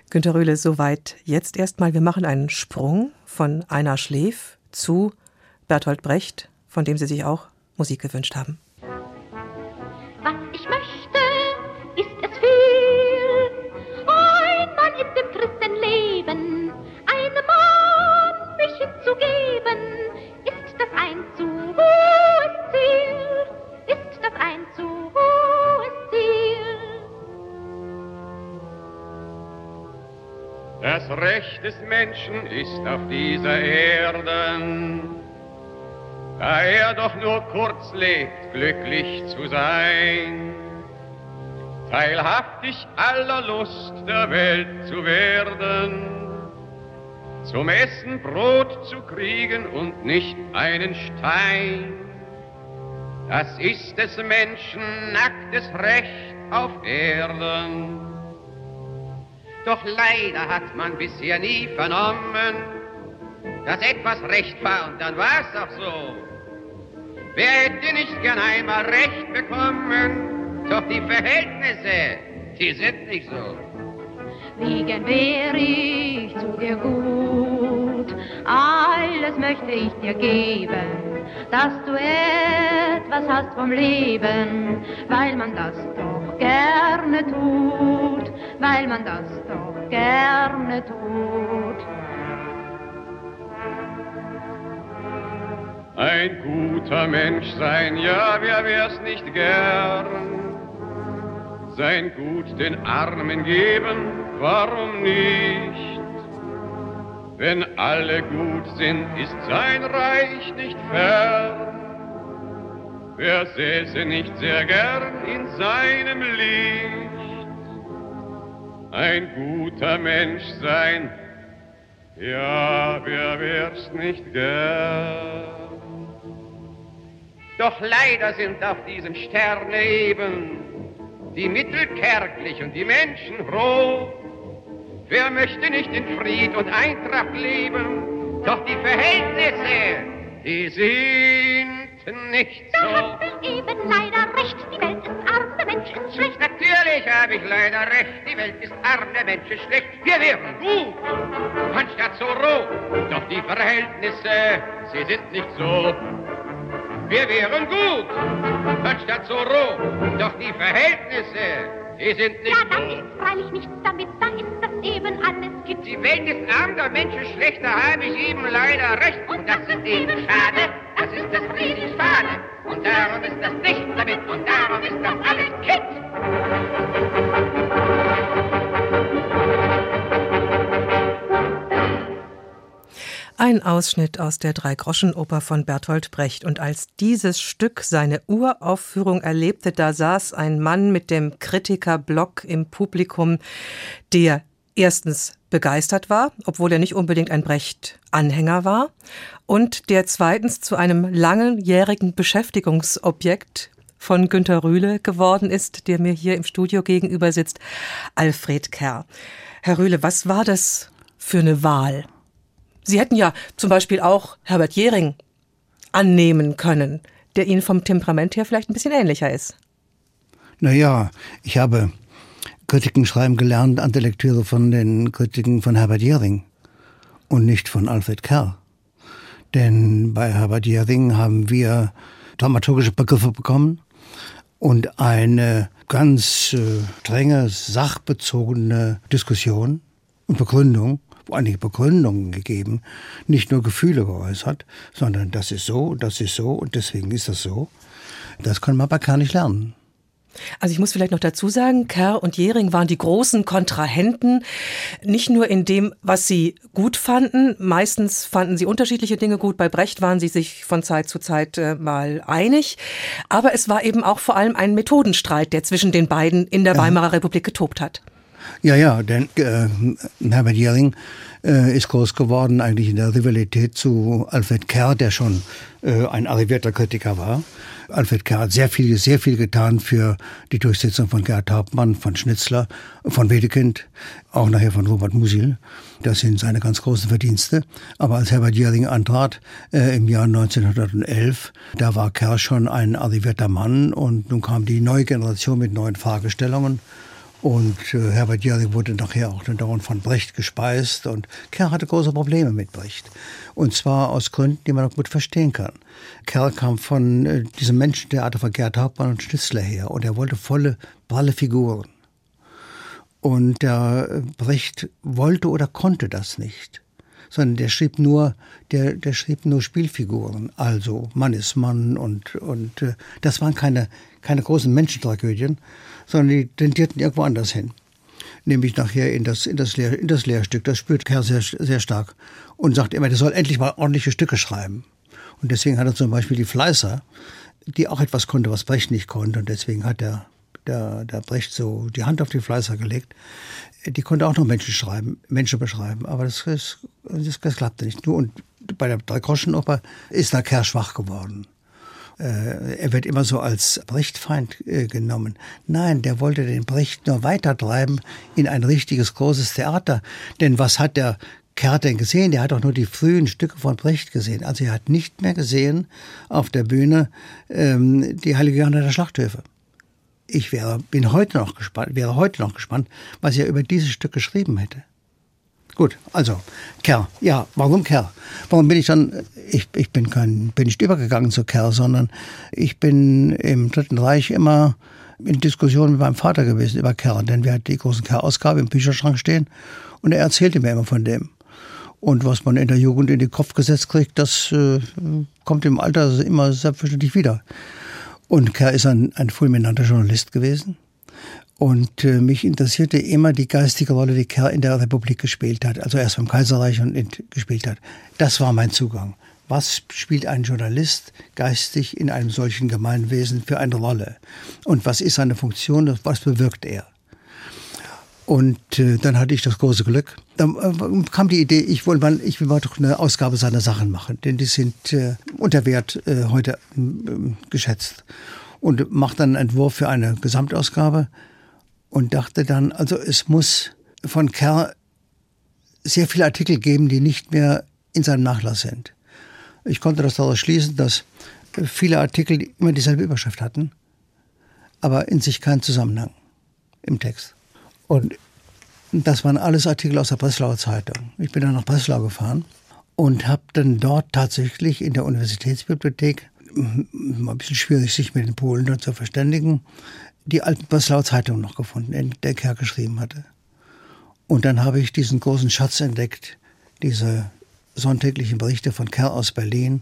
Günter Rühle, soweit jetzt erstmal. Wir machen einen Sprung von Einer Schläf zu Bertolt Brecht, von dem Sie sich auch Musik gewünscht haben. Das Recht des Menschen ist auf dieser Erde, da er doch nur kurz lebt, glücklich zu sein, teilhaftig aller Lust der Welt zu werden, zum Essen Brot zu kriegen und nicht einen Stein. Das ist des Menschen nacktes Recht auf Erden. Doch leider hat man bisher nie vernommen, dass etwas Recht war und dann war es auch so. Wer hätte nicht gern einmal Recht bekommen, doch die Verhältnisse, die sind nicht so. Wie gern wäre ich zu dir gut, alles möchte ich dir geben, dass du etwas hast vom Leben, weil man das doch gerne tut, weil man das doch gerne tut. Ein guter Mensch sein, ja, wer wär's nicht gern? Sein Gut den Armen geben, warum nicht? Wenn alle gut sind, ist sein Reich nicht fern. Wer säße nicht sehr gern in seinem Licht? Ein guter Mensch sein, ja, wer wär's nicht gern? Doch leider sind auf diesem Sterne eben die Mittel kärglich und die Menschen froh. Wer möchte nicht in Fried und Eintracht leben? Doch die Verhältnisse, die sind nicht so. Da hat er eben leider recht, die Welt ist arm, der Mensch ist schlecht. Natürlich habe ich leider recht, die Welt ist arm, der Mensch ist schlecht. Wir wären gut, anstatt so roh. Doch die Verhältnisse, sie sind nicht so. Wir wären gut, anstatt so roh. Doch die Verhältnisse, die sind nicht Ja, dann ist freilich nichts damit, da ist das eben alles gibt. Die Welt ist arm, der Mensch ist schlecht, da habe ich eben leider recht. Und das ist eben schade, das ist das riesig schade. Und darum ist das nicht damit und darum ist das alles Kind. Ein Ausschnitt aus der Dreigroschenoper von Bertolt Brecht. Und als dieses Stück seine Uraufführung erlebte, da saß ein Mann mit dem Kritikerblock im Publikum, der erstens begeistert war, obwohl er nicht unbedingt ein Brecht-Anhänger war, und der zweitens zu einem langjährigen Beschäftigungsobjekt von Günter Rühle geworden ist, der mir hier im Studio gegenüber sitzt, Alfred Kerr. Herr Rühle, was war das für eine Wahl? Sie hätten ja zum Beispiel auch Herbert Jering annehmen können, der Ihnen vom Temperament her vielleicht ein bisschen ähnlicher ist. Naja, ich habe Kritiken schreiben gelernt an der Lektüre von den Kritiken von Herbert Jering und nicht von Alfred Kerr. Denn bei Herbert Jering haben wir dramaturgische Begriffe bekommen und eine ganz äh, strenge, sachbezogene Diskussion und Begründung einige Begründungen gegeben, nicht nur Gefühle geäußert, sondern das ist so, das ist so und deswegen ist das so. Das kann man aber gar nicht lernen. Also ich muss vielleicht noch dazu sagen, Kerr und Jering waren die großen Kontrahenten, nicht nur in dem, was sie gut fanden. Meistens fanden sie unterschiedliche Dinge gut. Bei Brecht waren sie sich von Zeit zu Zeit äh, mal einig. Aber es war eben auch vor allem ein Methodenstreit, der zwischen den beiden in der Weimarer Republik getobt hat. Ja, ja, denn äh, Herbert Jering äh, ist groß geworden eigentlich in der Rivalität zu Alfred Kerr, der schon äh, ein arrivierter Kritiker war. Alfred Kerr hat sehr viel, sehr viel getan für die Durchsetzung von Gerhard Hauptmann, von Schnitzler, von Wedekind, auch nachher von Robert Musil. Das sind seine ganz großen Verdienste. Aber als Herbert Jähring antrat äh, im Jahr 1911, da war Kerr schon ein arrivierter Mann und nun kam die neue Generation mit neuen Fragestellungen. Und äh, Herbert Jähring wurde nachher auch dauernd von Brecht gespeist und Kerr hatte große Probleme mit Brecht. Und zwar aus Gründen, die man auch gut verstehen kann. Kerr kam von äh, diesem Menschentheater von Gerd Hauptmann und Schnitzler her und er wollte volle, pralle Figuren. Und der äh, Brecht wollte oder konnte das nicht sondern der schrieb nur, der, der schrieb nur Spielfiguren. Also Mann ist Mann und, und äh, das waren keine, keine großen Menschentragödien, sondern die tendierten irgendwo anders hin. Nämlich nachher in das, in das, Lehr, in das Lehrstück. Das spürt Kerr sehr, sehr stark. Und sagt immer, der soll endlich mal ordentliche Stücke schreiben. Und deswegen hat er zum Beispiel die Fleißer, die auch etwas konnte, was Brecht nicht konnte. Und deswegen hat der, der, der Brecht so die Hand auf die Fleißer gelegt. Die konnte auch noch Menschen schreiben, Menschen beschreiben. Aber das, das, das klappte nicht. Nur und bei der Dreigroschenoper ist da Kerr schwach geworden. Äh, er wird immer so als Brechtfeind äh, genommen. Nein, der wollte den Brecht nur weitertreiben in ein richtiges großes Theater. Denn was hat der Kerr denn gesehen? Der hat doch nur die frühen Stücke von Brecht gesehen. Also er hat nicht mehr gesehen auf der Bühne ähm, die Heilige Johanna der Schlachthöfe. Ich wäre, bin heute noch gespannt, wäre heute noch gespannt, was er über dieses Stück geschrieben hätte. Gut, also Kerr. Ja, warum Kerr? Warum bin ich dann, ich, ich bin kein, bin nicht übergegangen zu Kerr, sondern ich bin im Dritten Reich immer in Diskussion mit meinem Vater gewesen über Kerr, denn wir hatten die großen Kerr-Ausgabe im Bücherschrank stehen und er erzählte mir immer von dem. Und was man in der Jugend in den Kopf gesetzt kriegt, das äh, kommt im Alter immer selbstverständlich wieder. Und Kerr ist ein, ein fulminanter Journalist gewesen. Und äh, mich interessierte immer die geistige Rolle, die Kerr in der Republik gespielt hat. Also erst beim Kaiserreich und gespielt hat. Das war mein Zugang. Was spielt ein Journalist geistig in einem solchen Gemeinwesen für eine Rolle? Und was ist seine Funktion? Was bewirkt er? Und äh, dann hatte ich das große Glück. Dann äh, kam die Idee, ich wollte mal, ich will mal doch eine Ausgabe seiner Sachen machen, denn die sind äh, unter Wert äh, heute äh, geschätzt. Und mache dann einen Entwurf für eine Gesamtausgabe und dachte dann, also es muss von Kerr sehr viele Artikel geben, die nicht mehr in seinem Nachlass sind. Ich konnte das daraus schließen, dass viele Artikel immer dieselbe Überschrift hatten, aber in sich keinen Zusammenhang im Text. Und das waren alles Artikel aus der Breslauer Zeitung. Ich bin dann nach Breslau gefahren und habe dann dort tatsächlich in der Universitätsbibliothek, war ein bisschen schwierig, sich mit den Polen dort zu verständigen, die alten Breslauer Zeitung noch gefunden, in der Kerr geschrieben hatte. Und dann habe ich diesen großen Schatz entdeckt, diese sonntäglichen Berichte von Kerr aus Berlin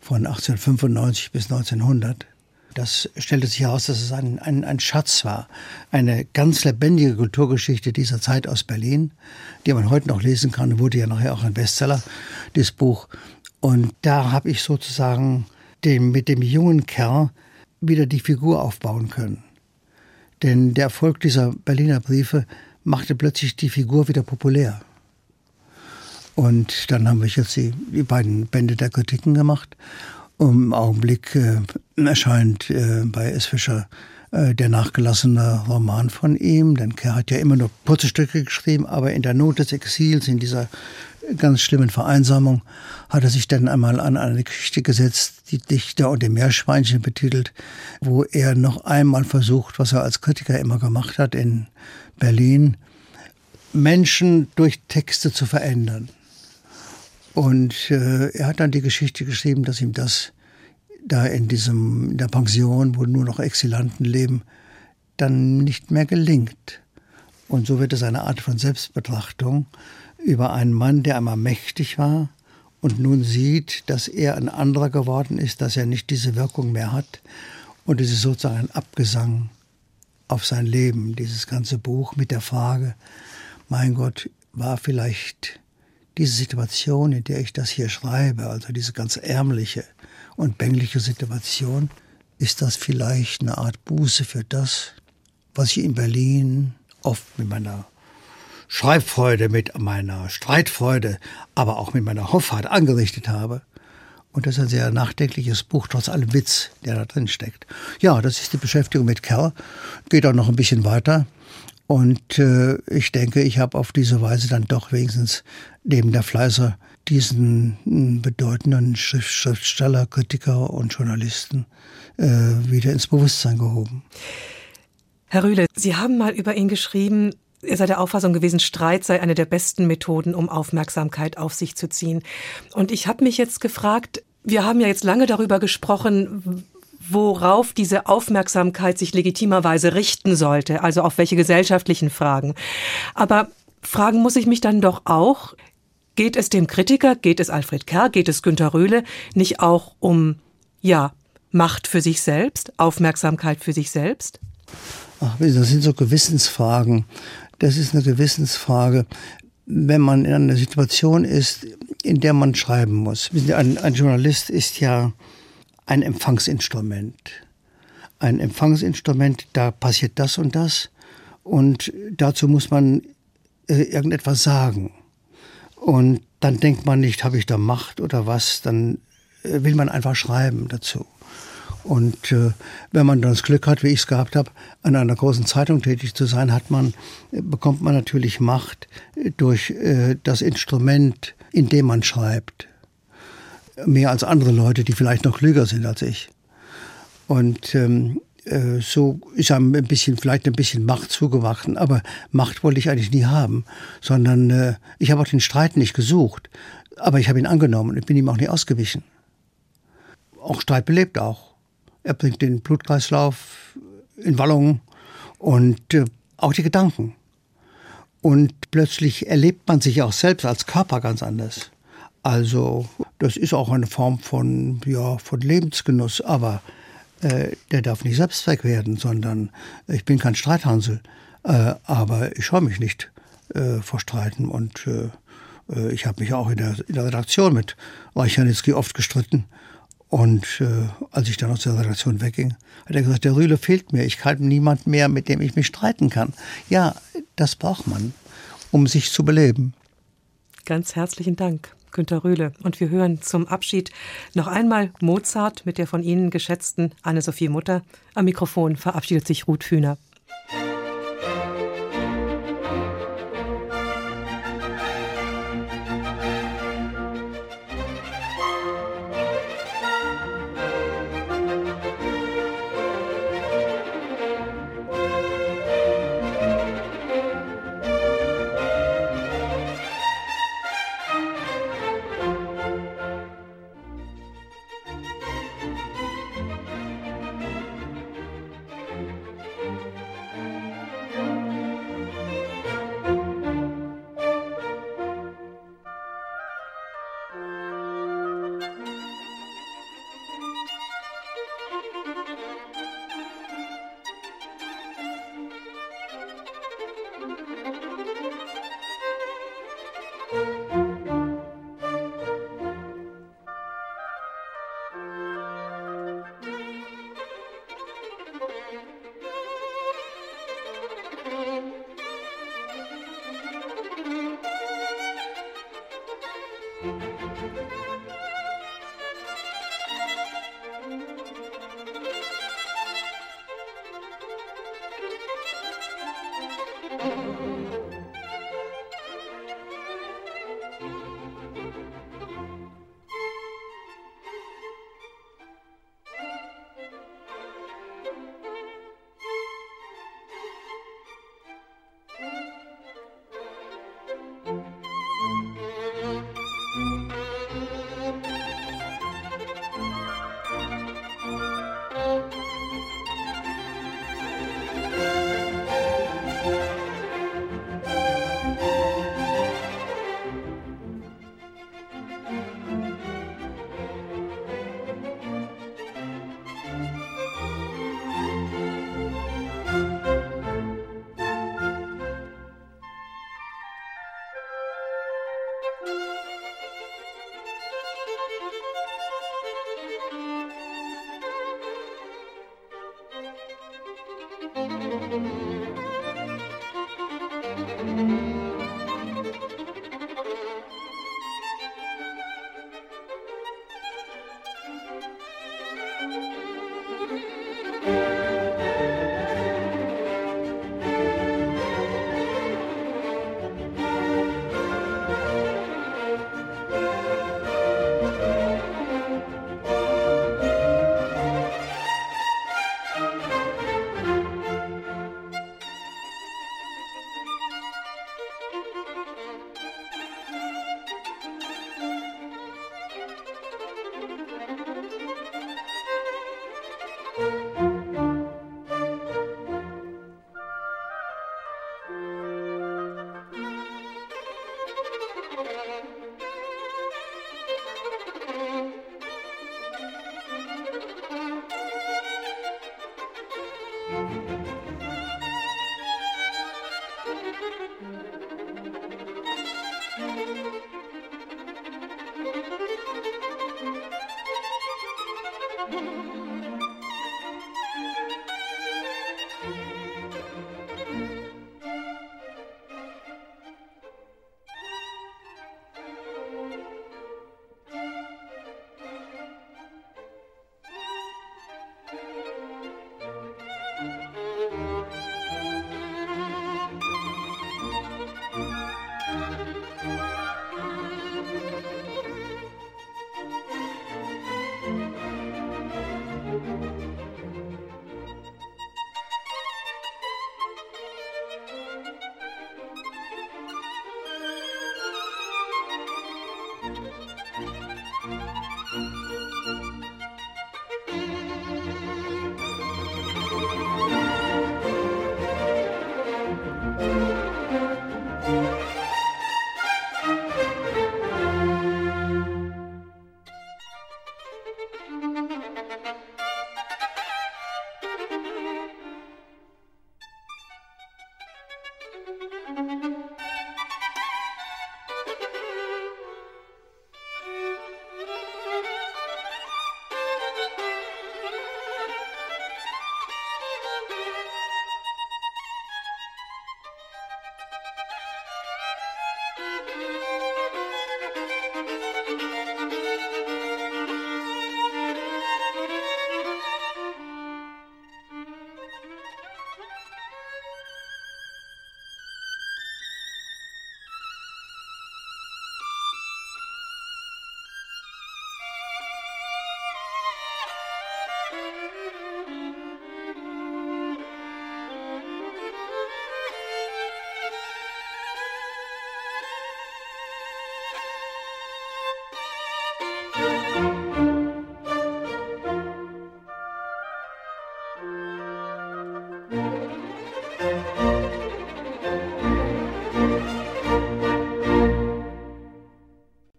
von 1895 bis 1900. Das stellte sich heraus, dass es ein, ein, ein Schatz war, eine ganz lebendige Kulturgeschichte dieser Zeit aus Berlin, die man heute noch lesen kann, wurde ja nachher auch ein Bestseller, dieses Buch. Und da habe ich sozusagen den, mit dem jungen Kerr wieder die Figur aufbauen können. Denn der Erfolg dieser Berliner Briefe machte plötzlich die Figur wieder populär. Und dann haben wir jetzt die, die beiden Bände der Kritiken gemacht. Im Augenblick äh, erscheint äh, bei S. Fischer äh, der nachgelassene Roman von ihm, denn er hat ja immer nur kurze Stücke geschrieben, aber in der Not des Exils, in dieser ganz schlimmen Vereinsamung, hat er sich dann einmal an eine Geschichte gesetzt, die Dichter und die Meerschweinchen betitelt, wo er noch einmal versucht, was er als Kritiker immer gemacht hat in Berlin, Menschen durch Texte zu verändern. Und äh, er hat dann die Geschichte geschrieben, dass ihm das da in diesem in der Pension, wo nur noch Exilanten leben, dann nicht mehr gelingt. Und so wird es eine Art von Selbstbetrachtung über einen Mann, der einmal mächtig war und nun sieht, dass er ein anderer geworden ist, dass er nicht diese Wirkung mehr hat. Und es ist sozusagen ein Abgesang auf sein Leben, dieses ganze Buch mit der Frage, mein Gott, war vielleicht diese Situation, in der ich das hier schreibe, also diese ganz ärmliche und bängliche Situation, ist das vielleicht eine Art Buße für das, was ich in Berlin oft mit meiner Schreibfreude, mit meiner Streitfreude, aber auch mit meiner Hoffart angerichtet habe. Und das ist ein sehr nachdenkliches Buch, trotz allem Witz, der da drin steckt. Ja, das ist die Beschäftigung mit Kerr. Geht auch noch ein bisschen weiter. Und äh, ich denke, ich habe auf diese Weise dann doch wenigstens neben der Fleißer diesen hm, bedeutenden Schriftsteller, Kritiker und Journalisten äh, wieder ins Bewusstsein gehoben. Herr Rühle, Sie haben mal über ihn geschrieben, er sei der Auffassung gewesen, Streit sei eine der besten Methoden, um Aufmerksamkeit auf sich zu ziehen. Und ich habe mich jetzt gefragt, wir haben ja jetzt lange darüber gesprochen, worauf diese Aufmerksamkeit sich legitimerweise richten sollte, also auf welche gesellschaftlichen Fragen. Aber fragen muss ich mich dann doch auch, geht es dem Kritiker, geht es Alfred Kerr, geht es Günter Röhle nicht auch um, ja, Macht für sich selbst, Aufmerksamkeit für sich selbst? Ach, das sind so Gewissensfragen. Das ist eine Gewissensfrage, wenn man in einer Situation ist, in der man schreiben muss. Ein, ein Journalist ist ja ein Empfangsinstrument. Ein Empfangsinstrument, da passiert das und das und dazu muss man äh, irgendetwas sagen. Und dann denkt man nicht, habe ich da Macht oder was, dann äh, will man einfach schreiben dazu. Und äh, wenn man dann das Glück hat, wie ich es gehabt habe, an einer großen Zeitung tätig zu sein, hat man, äh, bekommt man natürlich Macht äh, durch äh, das Instrument, in dem man schreibt. Mehr als andere Leute, die vielleicht noch klüger sind als ich. Und ähm, äh, so ist einem ein bisschen, vielleicht ein bisschen Macht zugewachsen, aber Macht wollte ich eigentlich nie haben, sondern äh, ich habe auch den Streit nicht gesucht, aber ich habe ihn angenommen und bin ihm auch nie ausgewichen. Auch Streit belebt auch. Er bringt den Blutkreislauf in Wallung und äh, auch die Gedanken. Und plötzlich erlebt man sich auch selbst als Körper ganz anders. Also das ist auch eine Form von, ja, von Lebensgenuss, aber äh, der darf nicht Selbstzweck werden, sondern ich bin kein Streithansel, äh, aber ich scheue mich nicht äh, vor Streiten und äh, äh, ich habe mich auch in der, in der Redaktion mit Reichanitzky oft gestritten und äh, als ich dann aus der Redaktion wegging, hat er gesagt, der Rühle fehlt mir. Ich kann niemand mehr, mit dem ich mich streiten kann. Ja, das braucht man, um sich zu beleben. Ganz herzlichen Dank, Günter Rühle. Und wir hören zum Abschied noch einmal Mozart mit der von Ihnen geschätzten Anne-Sophie Mutter. Am Mikrofon verabschiedet sich Ruth Fühner.